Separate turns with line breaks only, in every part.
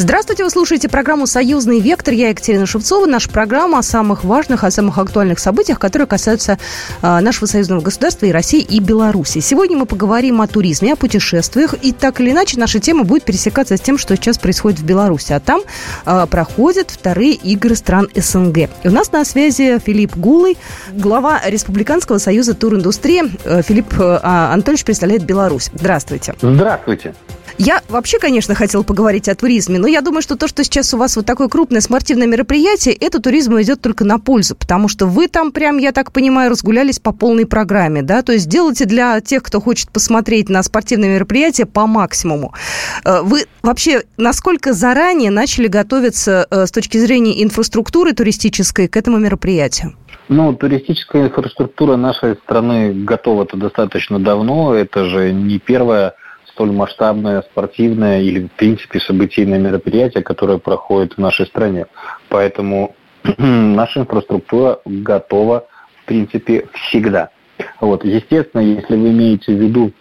Здравствуйте, вы слушаете программу «Союзный вектор». Я Екатерина Шевцова. Наша программа о самых важных, о самых актуальных событиях, которые касаются э, нашего союзного государства и России, и Беларуси. Сегодня мы поговорим о туризме, о путешествиях. И так или иначе наша тема будет пересекаться с тем, что сейчас происходит в Беларуси. А там э, проходят вторые игры стран СНГ. И у нас на связи Филипп Гулый, глава Республиканского союза туриндустрии. Э, Филипп э, Анатольевич представляет Беларусь. Здравствуйте.
Здравствуйте.
Я вообще, конечно, хотела поговорить о туризме, но я думаю, что то, что сейчас у вас вот такое крупное спортивное мероприятие, это туризму идет только на пользу, потому что вы там прям, я так понимаю, разгулялись по полной программе, да, то есть делайте для тех, кто хочет посмотреть на спортивное мероприятие по максимуму. Э, вы вообще насколько заранее начали готовиться э, с точки зрения инфраструктуры туристической к этому мероприятию?
Ну, туристическая инфраструктура нашей страны готова-то достаточно давно. Это же не первое столь масштабное спортивное или, в принципе, событийное мероприятие, которое проходит в нашей стране. Поэтому наша инфраструктура готова, в принципе, всегда. Вот. Естественно, если вы имеете в виду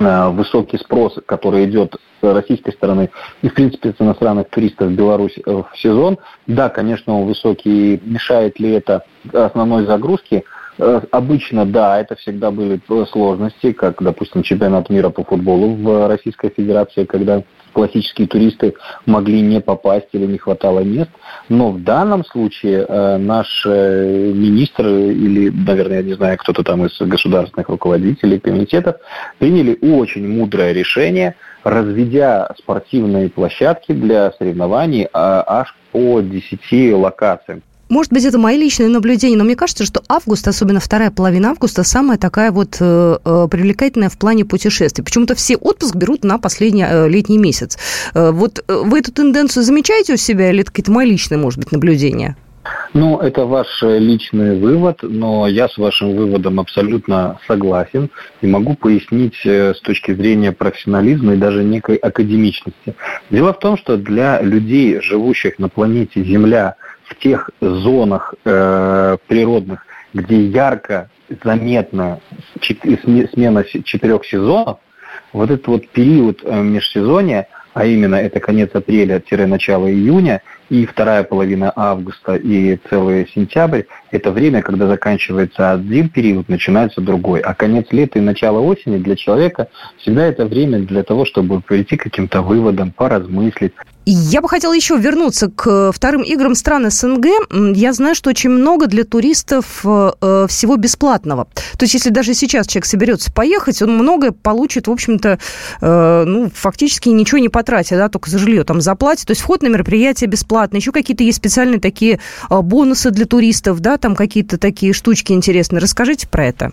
э, высокий спрос, который идет с российской стороны и, в принципе, с иностранных туристов в Беларусь э, в сезон, да, конечно, он высокий. Мешает ли это основной загрузке? Э, обычно, да, это всегда были сложности, как, допустим, чемпионат мира по футболу в Российской Федерации, когда классические туристы могли не попасть или не хватало мест. Но в данном случае э, наш э, министр или, наверное, я не знаю, кто-то там из государственных руководителей комитетов приняли очень мудрое решение, разведя спортивные площадки для соревнований а, аж по 10 локациям.
Может быть, это мои личные наблюдения, но мне кажется, что август, особенно вторая половина августа, самая такая вот э, э привлекательная в плане путешествий. Почему-то все отпуск берут на последний э, летний месяц. Э, вот э, вы эту тенденцию замечаете у себя или это какие-то мои личные, может быть, наблюдения?
Ну, это ваш э, личный вывод, но я с вашим выводом абсолютно согласен и могу пояснить с точки зрения профессионализма и даже некой академичности. Дело в том, что для людей, живущих на планете Земля, в тех зонах э, природных, где ярко заметна смена четырех сезонов, вот этот вот период э, межсезонья, а именно это конец апреля-начало июня и вторая половина августа и целый сентябрь, это время, когда заканчивается один период, начинается другой. А конец лета и начало осени для человека всегда это время для того, чтобы прийти к каким-то выводам, поразмыслить.
Я бы хотела еще вернуться к вторым играм стран СНГ. Я знаю, что очень много для туристов э, всего бесплатного. То есть, если даже сейчас человек соберется поехать, он многое получит, в общем-то, э, ну, фактически ничего не потратя, да, только за жилье там заплатит. То есть, вход на мероприятие бесплатный. Еще какие-то есть специальные такие э, бонусы для туристов, да, там какие-то такие штучки интересные. Расскажите про это.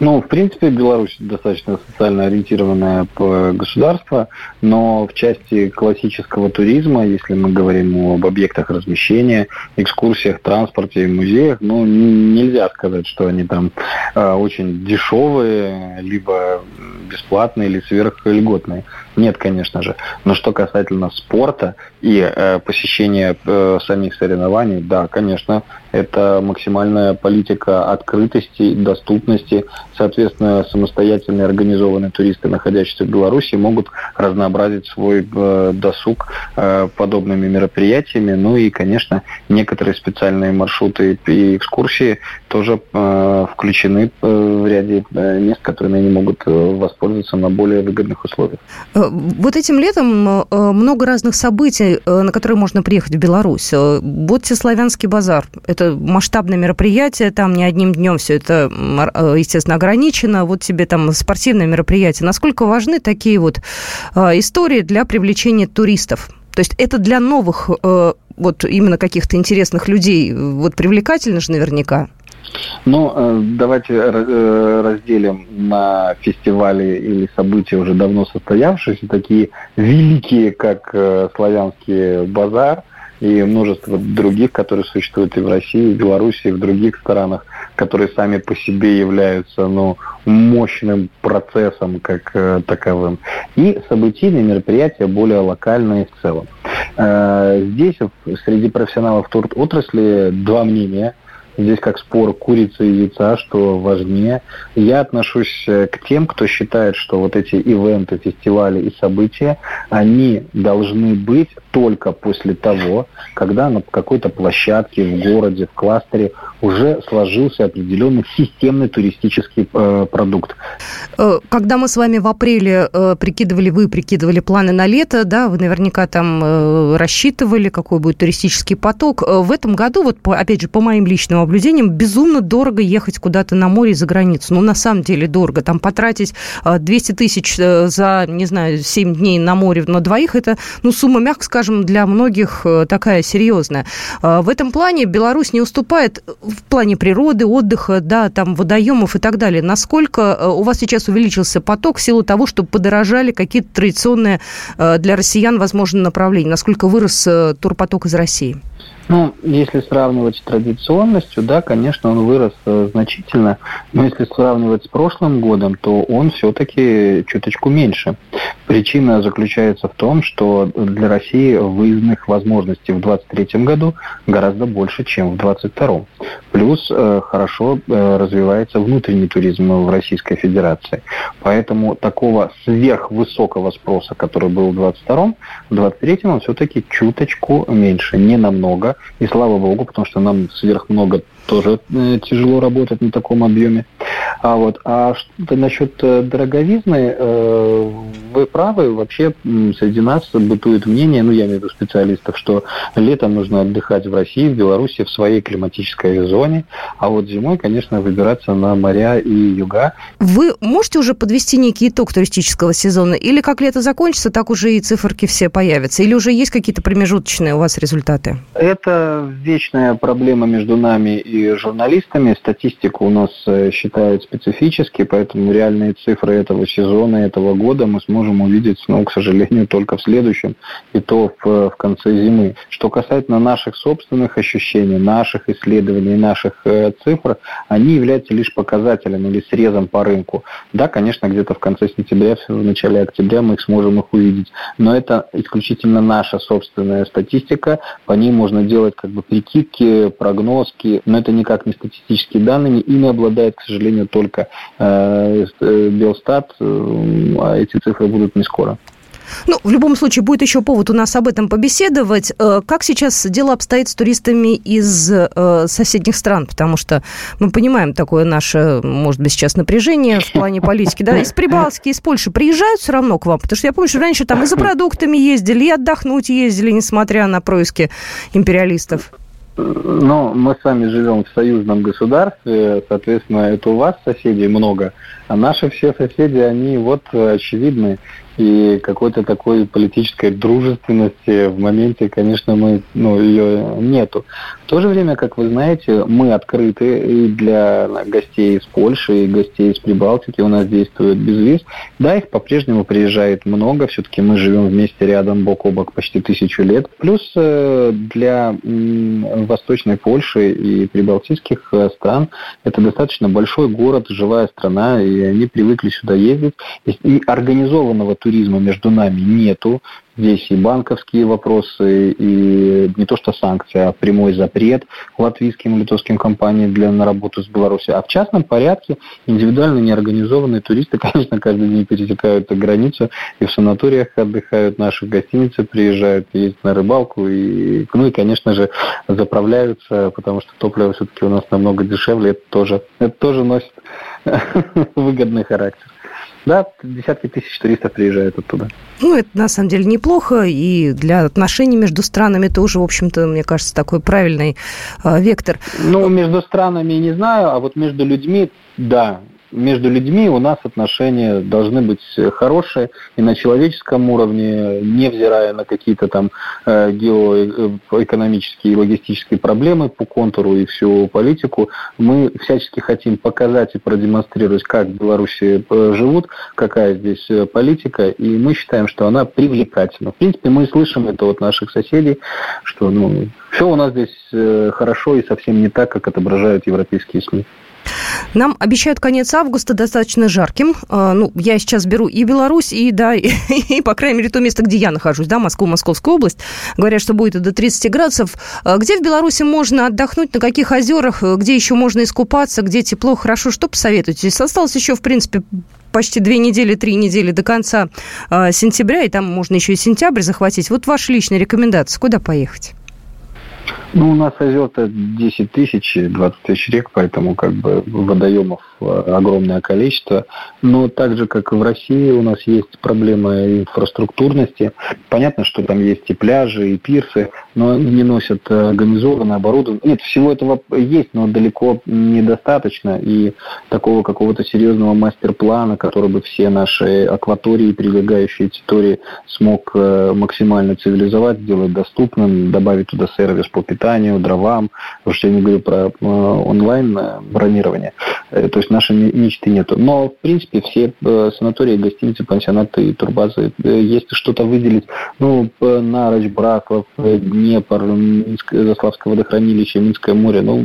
Ну, в принципе, Беларусь достаточно социально ориентированное государство, но в части классического туризма, если мы говорим об объектах размещения, экскурсиях, транспорте и музеях, ну, нельзя сказать, что они там э, очень дешевые, либо бесплатные или сверхльготные. Нет, конечно же. Но что касательно спорта и э, посещения э, самих соревнований, да, конечно, это максимальная политика открытости, доступности. Соответственно, самостоятельные организованные туристы, находящиеся в Беларуси, могут разнообразить свой э, досуг э, подобными мероприятиями. Ну и, конечно, некоторые специальные маршруты и экскурсии тоже э, включены э, в ряде э, мест, которыми они могут э, воспользоваться на более выгодных условиях.
Э, вот этим летом э, много разных событий, э, на которые можно приехать в Беларусь. Вот славянский базар. Это масштабное мероприятие, там не одним днем все это, естественно, ограничено. Вот тебе там спортивное мероприятие. Насколько важны такие вот истории для привлечения туристов? То есть это для новых, вот именно каких-то интересных людей, вот привлекательно же наверняка?
Ну, э, давайте э, разделим на фестивали или события уже давно состоявшиеся, такие великие, как э, славянский базар и множество других, которые существуют и в России, и в Беларуси, и в других странах, которые сами по себе являются ну, мощным процессом как таковым. И событийные мероприятия более локальные в целом. Здесь среди профессионалов отрасли два мнения – Здесь как спор курицы и яйца, что важнее. Я отношусь э, к тем, кто считает, что вот эти ивенты, фестивали и события, они должны быть только после того, когда на какой-то площадке в городе, в кластере уже сложился определенный системный туристический э, продукт.
Э, когда мы с вами в апреле э, прикидывали, вы прикидывали планы на лето, да, вы наверняка там э, рассчитывали, какой будет туристический поток. Э, в этом году, вот по, опять же, по моим личным наблюдениям, безумно дорого ехать куда-то на море за границу. Ну, на самом деле дорого. Там потратить 200 э, тысяч за, не знаю, 7 дней на море на двоих, это, ну, сумма, мягко скажем, для многих такая серьезная. В этом плане Беларусь не уступает в плане природы, отдыха, да, там водоемов и так далее. Насколько у вас сейчас увеличился поток в силу того, что подорожали какие-то традиционные для россиян, возможно, направления? Насколько вырос турпоток из России?
Ну, если сравнивать с традиционностью, да, конечно, он вырос э, значительно, но если сравнивать с прошлым годом, то он все-таки чуточку меньше. Причина заключается в том, что для России выездных возможностей в 2023 году гораздо больше, чем в 2022. Плюс э, хорошо э, развивается внутренний туризм в Российской Федерации. Поэтому такого сверхвысокого спроса, который был в 2022, в 2023 он все-таки чуточку меньше, не намного, и слава богу, потому что нам сверх много тоже э, тяжело работать на таком объеме. А вот, а что насчет э, дороговизны, э, вы правы, вообще среди нас бытует мнение, ну я имею в виду специалистов, что летом нужно отдыхать в России, в Беларуси, в своей климатической зоне, а вот зимой, конечно, выбираться на моря и юга.
Вы можете уже подвести некий итог туристического сезона, или как лето закончится, так уже и циферки все появятся, или уже есть какие-то промежуточные у вас результаты?
Это вечная проблема между нами и журналистами. Статистику у нас э, считают специфически, поэтому реальные цифры этого сезона, этого года мы сможем увидеть, ну, к сожалению, только в следующем, и то в, в конце зимы. Что касательно наших собственных ощущений, наших исследований, наших э, цифр, они являются лишь показателем или срезом по рынку. Да, конечно, где-то в конце сентября, в начале октября мы их сможем их увидеть, но это исключительно наша собственная статистика, по ней можно делать как бы прикидки, прогнозки, но это никак не статистические данные, ими обладает, к сожалению, только э, э Белстат, э, а эти цифры будут не скоро.
Ну, в любом случае, будет еще повод у нас об этом побеседовать. Э, как сейчас дело обстоит с туристами из соседних стран? Потому что мы понимаем такое наше, может быть, сейчас напряжение в плане политики. Да, из Прибалтики, из Польши приезжают все равно к вам? Потому что я помню, что раньше там и за продуктами ездили, и отдохнуть ездили, несмотря на происки империалистов.
Ну, мы с вами живем в союзном государстве, соответственно, это у вас соседей много, а наши все соседи, они вот очевидны и какой-то такой политической дружественности в моменте, конечно, мы, ну, ее нету. В то же время, как вы знаете, мы открыты и для гостей из Польши, и гостей из Прибалтики, у нас действует безвиз. Да, их по-прежнему приезжает много, все-таки мы живем вместе рядом, бок о бок почти тысячу лет. Плюс э, для Восточной Польши и прибалтийских э, стран это достаточно большой город, живая страна, и они привыкли сюда ездить. И организованного туризма между нами нету. Здесь и банковские вопросы, и не то что санкции, а прямой запрет латвийским и литовским компаниям для, на работу с Беларусью. А в частном порядке индивидуально неорганизованные туристы, конечно, каждый день пересекают границу и в санаториях отдыхают, наши гостиницы приезжают, ездят на рыбалку, и, ну и, конечно же, заправляются, потому что топливо все-таки у нас намного дешевле, это тоже, это тоже носит выгодный характер. Да, десятки тысяч туристов приезжают оттуда.
Ну, это на самом деле неплохо, и для отношений между странами тоже, в общем-то, мне кажется, такой правильный э, вектор.
Ну, между странами не знаю, а вот между людьми, да, между людьми у нас отношения должны быть хорошие и на человеческом уровне, невзирая на какие-то там э, геоэкономические и логистические проблемы по контуру и всю политику. Мы всячески хотим показать и продемонстрировать, как в Беларуси э, живут, какая здесь э, политика, и мы считаем, что она привлекательна. В принципе, мы слышим это от наших соседей, что ну, все у нас здесь хорошо и совсем не так, как отображают европейские СМИ.
Нам обещают конец августа достаточно жарким. А, ну, я сейчас беру и Беларусь, и, да, и, и, по крайней мере, то место, где я нахожусь, да, Москву, Московскую область. Говорят, что будет до 30 градусов. А где в Беларуси можно отдохнуть, на каких озерах, где еще можно искупаться, где тепло, хорошо? Что посоветуете? Осталось еще, в принципе, почти две недели, три недели до конца э, сентября, и там можно еще и сентябрь захватить. Вот ваши личные рекомендации, куда поехать?
Ну, у нас озер-то 10 тысяч, 20 тысяч рек, поэтому как бы водоемов огромное количество. Но так же, как и в России, у нас есть проблема инфраструктурности. Понятно, что там есть и пляжи, и пирсы, но не носят э, организованное оборудование. Нет, всего этого есть, но далеко недостаточно. И такого какого-то серьезного мастер-плана, который бы все наши акватории, прилегающие территории смог э, максимально цивилизовать, сделать доступным, добавить туда сервис по питанию, дровам, потому что я не говорю про э, онлайн бронирование. То есть нашей мечты нету. Но, в принципе, все э, санатории, гостиницы, пансионаты и турбазы, э, если что-то выделить, ну, Нарочь, Браслов, э, Днепр, Минское, Заславское водохранилище, Минское море, ну,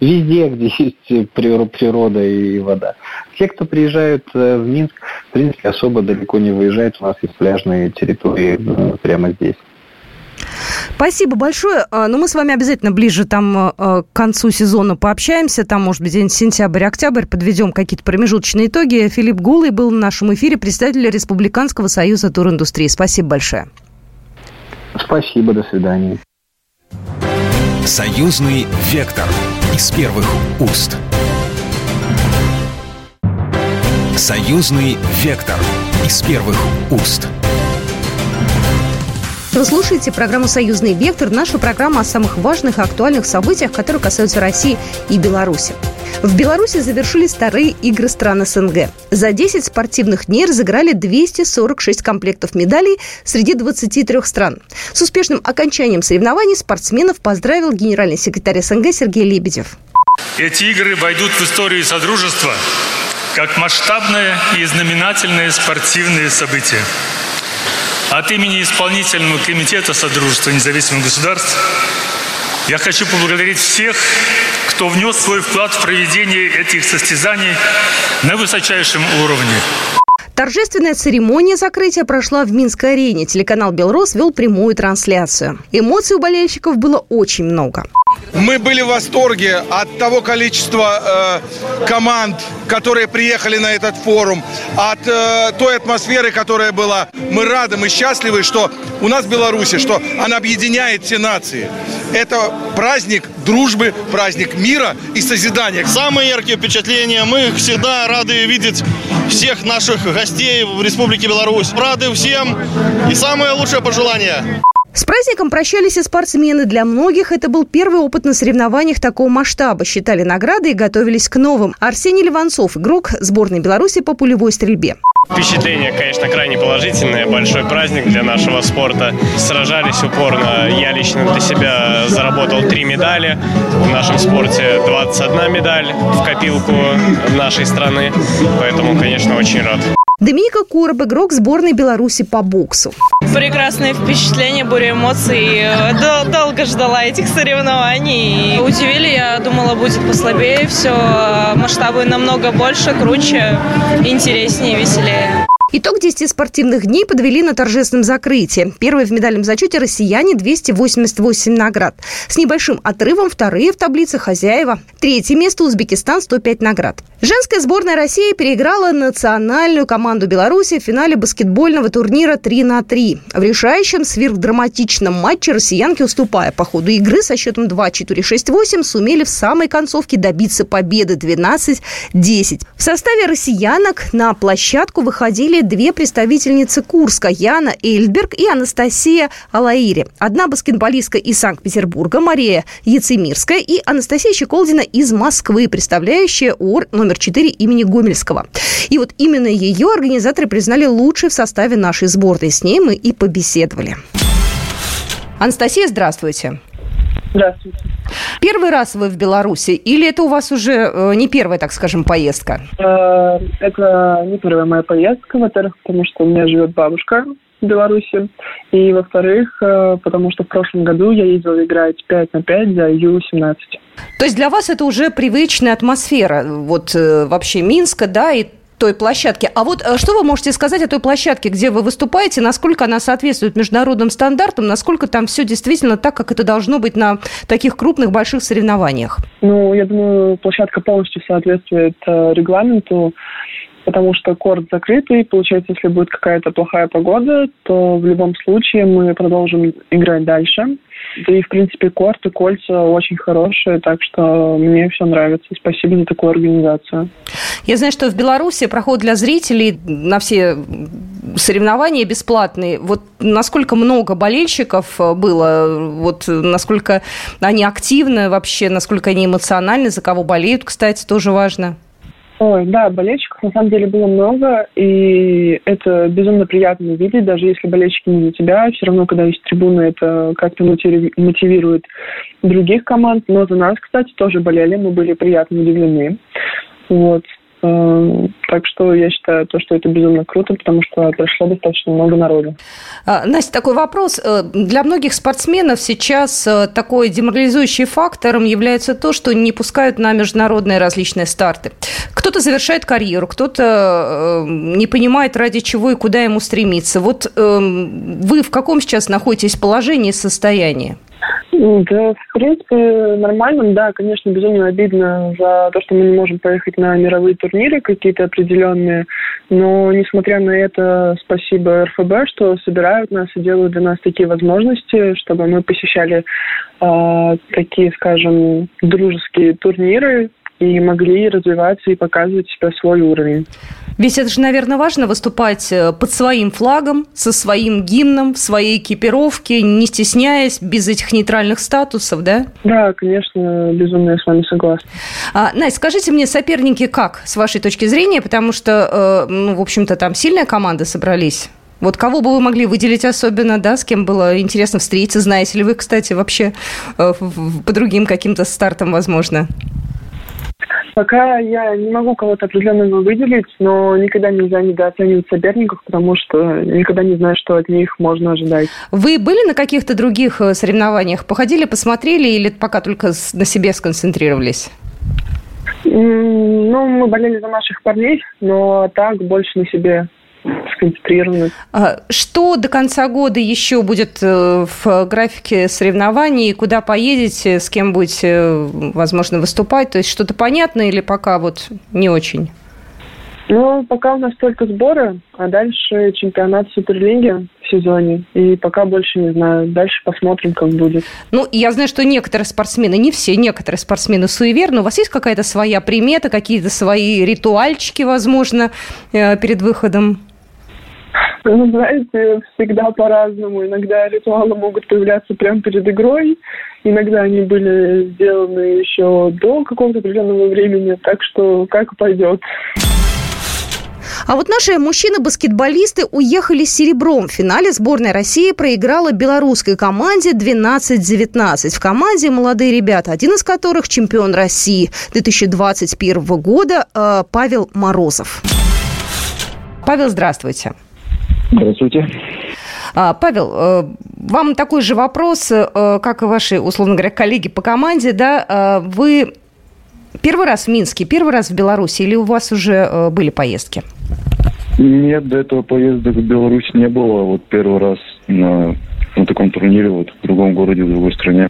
везде, где есть природа и вода. Те, кто приезжают в Минск, в принципе, особо далеко не выезжают. У нас есть пляжные территории прямо здесь.
Спасибо большое. А, ну, мы с вами обязательно ближе там а, а, к концу сезона пообщаемся. Там, может быть, день сентябрь-октябрь, подведем какие-то промежуточные итоги. Филипп Гулый был в нашем эфире, представитель Республиканского союза туриндустрии. Спасибо большое.
Спасибо, до свидания.
Союзный вектор из первых уст. Союзный вектор из первых уст.
Вы слушаете программу «Союзный вектор», нашу программу о самых важных и актуальных событиях, которые касаются России и Беларуси. В Беларуси завершились вторые игры стран СНГ. За 10 спортивных дней разыграли 246 комплектов медалей среди 23 стран. С успешным окончанием соревнований спортсменов поздравил генеральный секретарь СНГ Сергей Лебедев.
Эти игры войдут в историю Содружества как масштабное и знаменательное спортивное событие. От имени исполнительного комитета Содружества независимых государств я хочу поблагодарить всех, кто внес свой вклад в проведение этих состязаний на высочайшем уровне.
Торжественная церемония закрытия прошла в Минской арене. Телеканал «Белрос» вел прямую трансляцию. Эмоций у болельщиков было очень много.
Мы были в восторге от того количества э, команд, которые приехали на этот форум, от э, той атмосферы, которая была. Мы рады, мы счастливы, что у нас в Беларуси, что она объединяет все нации. Это праздник дружбы, праздник мира и созидания.
Самые яркие впечатления. Мы всегда рады видеть всех наших гостей в Республике Беларусь. Рады всем и самое лучшее пожелание.
С праздником прощались и спортсмены. Для многих это был первый опыт на соревнованиях такого масштаба. Считали награды и готовились к новым. Арсений Ливанцов, игрок сборной Беларуси по пулевой стрельбе.
Впечатление, конечно, крайне положительное. Большой праздник для нашего спорта. Сражались упорно. Я лично для себя заработал три медали. В нашем спорте 21 медаль в копилку нашей страны. Поэтому, конечно, очень рад.
Доминика Короб, игрок сборной Беларуси по боксу.
Прекрасное впечатление, буря эмоций. Дол- долго ждала этих соревнований. Удивили, я думала, будет послабее все. Масштабы намного больше, круче, интереснее, веселее.
Итог 10 спортивных дней подвели на торжественном закрытии. Первый в медальном зачете россияне 288 наград. С небольшим отрывом вторые в таблице хозяева. Третье место Узбекистан 105 наград. Женская сборная России переиграла национальную команду Беларуси в финале баскетбольного турнира 3 на 3. В решающем сверхдраматичном матче россиянки, уступая по ходу игры со счетом 2-4-6-8, сумели в самой концовке добиться победы 12-10. В составе россиянок на площадку выходили две представительницы Курска – Яна Эльберг и Анастасия Алаири. Одна баскетболистка из Санкт-Петербурга Мария Яцемирская и Анастасия Щеколдина из Москвы, представляющая ОР номер 4 имени Гомельского. И вот именно ее организаторы признали лучшей в составе нашей сборной. С ней мы и побеседовали. Анастасия, здравствуйте.
Здравствуйте.
Первый раз вы в Беларуси или это у вас уже э, не первая, так скажем, поездка?
Э, это не первая моя поездка, во-первых, потому что у меня живет бабушка в Беларуси, и во-вторых, э, потому что в прошлом году я ездила играть 5 на 5 за Ю-17.
То есть для вас это уже привычная атмосфера, вот вообще Минска, да, и той площадке. А вот э, что вы можете сказать о той площадке, где вы выступаете, насколько она соответствует международным стандартам, насколько там все действительно так, как это должно быть на таких крупных, больших соревнованиях?
Ну, я думаю, площадка полностью соответствует э, регламенту потому что корт закрытый. Получается, если будет какая-то плохая погода, то в любом случае мы продолжим играть дальше. Да и, в принципе, корт и кольца очень хорошие, так что мне все нравится. Спасибо за такую организацию.
Я знаю, что в Беларуси проход для зрителей на все соревнования бесплатные. Вот насколько много болельщиков было, вот насколько они активны вообще, насколько они эмоциональны, за кого болеют, кстати, тоже важно.
Ой, да, болельщиков на самом деле было много, и это безумно приятно видеть, даже если болельщики не за тебя, все равно, когда есть трибуны, это как-то мотивирует других команд, но за нас, кстати, тоже болели, мы были приятно удивлены. Вот. Э, так что я считаю, то, что это безумно круто, потому что пришло достаточно много народу.
А, Настя, такой вопрос. Э, для многих спортсменов сейчас э, такой деморализующий фактором является то, что не пускают на международные различные старты. Кто-то завершает карьеру, кто-то не понимает, ради чего и куда ему стремиться. Вот вы в каком сейчас находитесь положении и состоянии?
Да, в принципе, нормально. Да, конечно, безумно обидно за то, что мы не можем поехать на мировые турниры какие-то определенные. Но, несмотря на это, спасибо РФБ, что собирают нас и делают для нас такие возможности, чтобы мы посещали э, такие, скажем, дружеские турниры и могли развиваться и показывать себя свой уровень.
Ведь это же, наверное, важно выступать э, под своим флагом, со своим гимном, в своей экипировке, не стесняясь, без этих нейтральных статусов, да?
Да, конечно, безумно я с вами согласна.
А, Настя, скажите мне, соперники как, с вашей точки зрения? Потому что, э, ну, в общем-то, там сильная команда собрались. Вот кого бы вы могли выделить особенно, да, с кем было интересно встретиться? Знаете ли вы, кстати, вообще э, по другим каким-то стартам, возможно?
Пока я не могу кого-то определенного выделить, но никогда нельзя недооценивать соперников, потому что никогда не знаешь, что от них можно ожидать.
Вы были на каких-то других э, соревнованиях? Походили, посмотрели или пока только на себе сконцентрировались?
Ну, мы болели за наших парней, но так больше на себе сконцентрированы.
А что до конца года еще будет э, в графике соревнований? Куда поедете? С кем будете, возможно, выступать? То есть что-то понятно или пока вот не очень?
Ну, пока у нас только сборы, а дальше чемпионат Суперлиги в сезоне. И пока больше не знаю. Дальше посмотрим, как будет.
Ну, я знаю, что некоторые спортсмены, не все, некоторые спортсмены суеверны. У вас есть какая-то своя примета, какие-то свои ритуальчики, возможно, э, перед выходом?
Ну, знаете, всегда по-разному. Иногда ритуалы могут появляться прямо перед игрой, иногда они были сделаны еще до какого-то определенного времени, так что как пойдет.
А вот наши мужчины-баскетболисты уехали с серебром. В финале сборная России проиграла белорусской команде 12-19. В команде молодые ребята, один из которых чемпион России 2021 года э, Павел Морозов. Павел, здравствуйте.
Здравствуйте.
А, Павел, э, вам такой же вопрос, э, как и ваши, условно говоря, коллеги по команде, да? А, вы первый раз в Минске, первый раз в Беларуси или у вас уже э, были поездки?
Нет, до этого поездок в Беларусь не было. Вот первый раз на, на таком турнире вот в другом городе, в другой стране.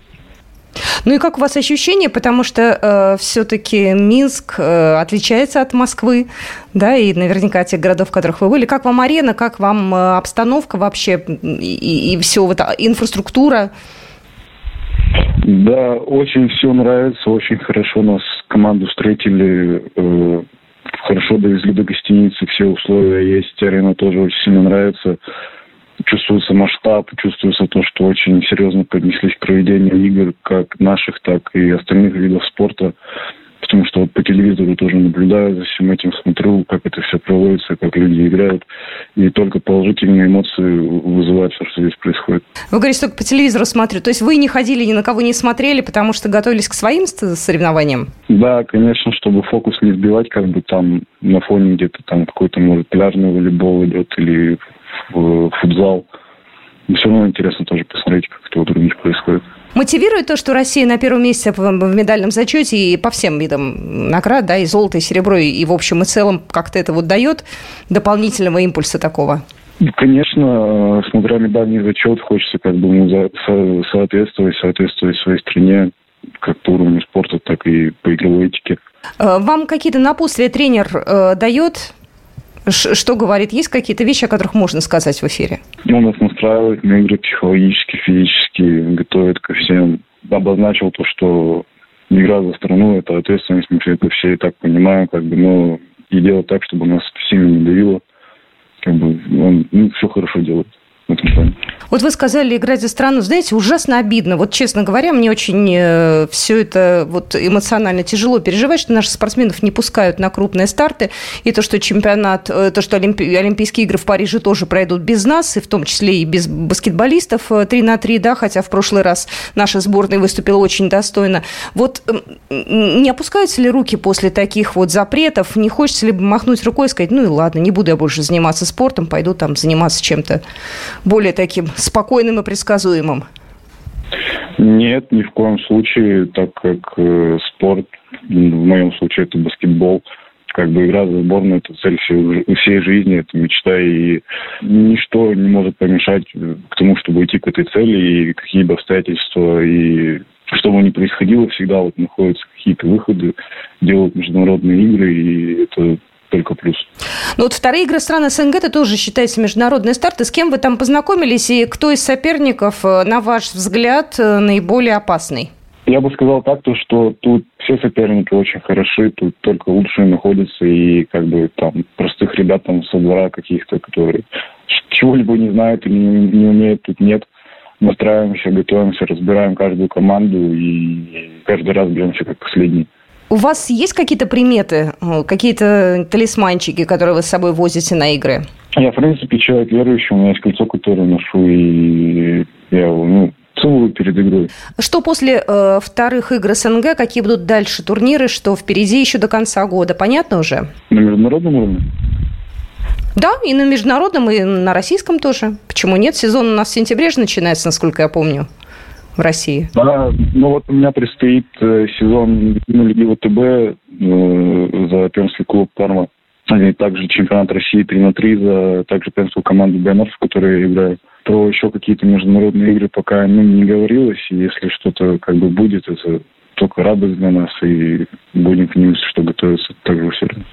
Ну и как у вас ощущения, потому что э, все-таки Минск э, отличается от Москвы, да, и наверняка от тех городов, в которых вы были. Как вам арена, как вам э, обстановка вообще и, и все, вот, а, инфраструктура?
Да, очень все нравится, очень хорошо нас команду встретили, э, хорошо довезли до гостиницы, все условия есть, арена тоже очень сильно нравится чувствуется масштаб, чувствуется то, что очень серьезно поднеслись к проведению игр, как наших, так и остальных видов спорта. потому что вот по телевизору тоже наблюдаю за всем этим, смотрю, как это все проводится, как люди играют, и только положительные эмоции вызывают все, что здесь происходит.
Вы говорите, только по телевизору смотрю, то есть вы не ходили, ни на кого не смотрели, потому что готовились к своим соревнованиям?
Да, конечно, чтобы фокус не сбивать, как бы там на фоне где-то там какой-то, может, пляжный волейбол идет или футзал. Но все равно интересно тоже посмотреть, как это у других происходит.
Мотивирует то, что Россия на первом месте в медальном зачете и по всем видам наград, да, и золото, и серебро, и в общем и целом как-то это вот дает дополнительного импульса такого?
Конечно, смотря медальный зачет, хочется как бы ну, соответствовать, соответствовать своей стране, как по уровню спорта, так и по игровой этике.
Э, вам какие-то напутствия тренер э, дает? Что говорит? Есть какие-то вещи, о которых можно сказать в эфире?
Ну, нас настраивает на игры психологически, физически, готовит ко всем. Обозначил то, что игра за страну – это ответственность, мы все это все и так понимаем, как бы, но и делать так, чтобы нас сильно не давило. Как бы он ну, все хорошо делает в этом плане.
Вот вы сказали играть за страну. Знаете, ужасно обидно. Вот, честно говоря, мне очень э, все это вот эмоционально тяжело переживать, что наших спортсменов не пускают на крупные старты. И то, что чемпионат, э, то, что Олимпи... Олимпийские игры в Париже тоже пройдут без нас, и в том числе и без баскетболистов 3 э, на 3, да, хотя в прошлый раз наша сборная выступила очень достойно. Вот не опускаются ли руки после таких вот запретов? Не хочется ли махнуть рукой и сказать, ну и ладно, не буду я больше заниматься спортом, пойду там заниматься чем-то более таким спокойным и предсказуемым?
Нет, ни в коем случае, так как э, спорт, в моем случае это баскетбол, как бы игра за сборную, это цель всей, всей жизни, это мечта, и ничто не может помешать э, к тому, чтобы идти к этой цели, и какие бы обстоятельства, и что бы ни происходило, всегда вот находятся какие-то выходы, делают международные игры, и это только плюс.
Ну вот вторые игры стран СНГ, это тоже считается международные старты. С кем вы там познакомились и кто из соперников, э, на ваш взгляд, э, наиболее опасный?
Я бы сказал так, то, что тут все соперники очень хороши, тут только лучшие находятся, и как бы там простых ребят там со двора каких-то, которые чего-либо не знают или не, не умеют, тут нет. Настраиваемся, готовимся, разбираем каждую команду и каждый раз бьемся как последний.
У вас есть какие-то приметы, э, какие-то талисманчики, которые вы с собой возите на игры?
Я, в принципе, человек верующий. У меня есть кольцо, которое ношу, и я ну, целую перед игрой.
Что после э, вторых игр СНГ? Какие будут дальше турниры? Что впереди еще до конца года? Понятно уже?
На международном уровне?
Да, и на международном, и на российском тоже. Почему нет? Сезон у нас в сентябре же начинается, насколько я помню в России?
Да, ну вот у меня предстоит э, сезон ну, Лиги ВТБ э, за пермский клуб «Парма». И также чемпионат России 3 на 3 за также пермскую команду БНР, в которой я играю. Про еще какие-то международные игры пока ну, не говорилось. И если что-то как бы будет, это только радость для нас, и будем к ним, что готовиться также усердно.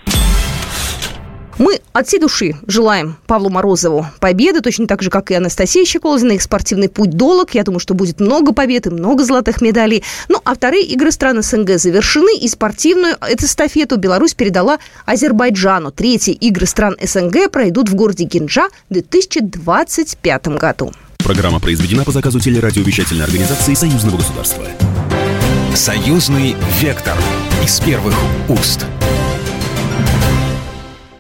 Мы от всей души желаем Павлу Морозову победы, точно так же, как и Анастасии Щеколзиной. Их спортивный путь долг. Я думаю, что будет много побед и много золотых медалей. Ну, а вторые игры стран СНГ завершены, и спортивную эстафету Беларусь передала Азербайджану. Третьи игры стран СНГ пройдут в городе Гинджа в 2025 году.
Программа произведена по заказу телерадиовещательной организации Союзного государства. Союзный вектор из первых уст.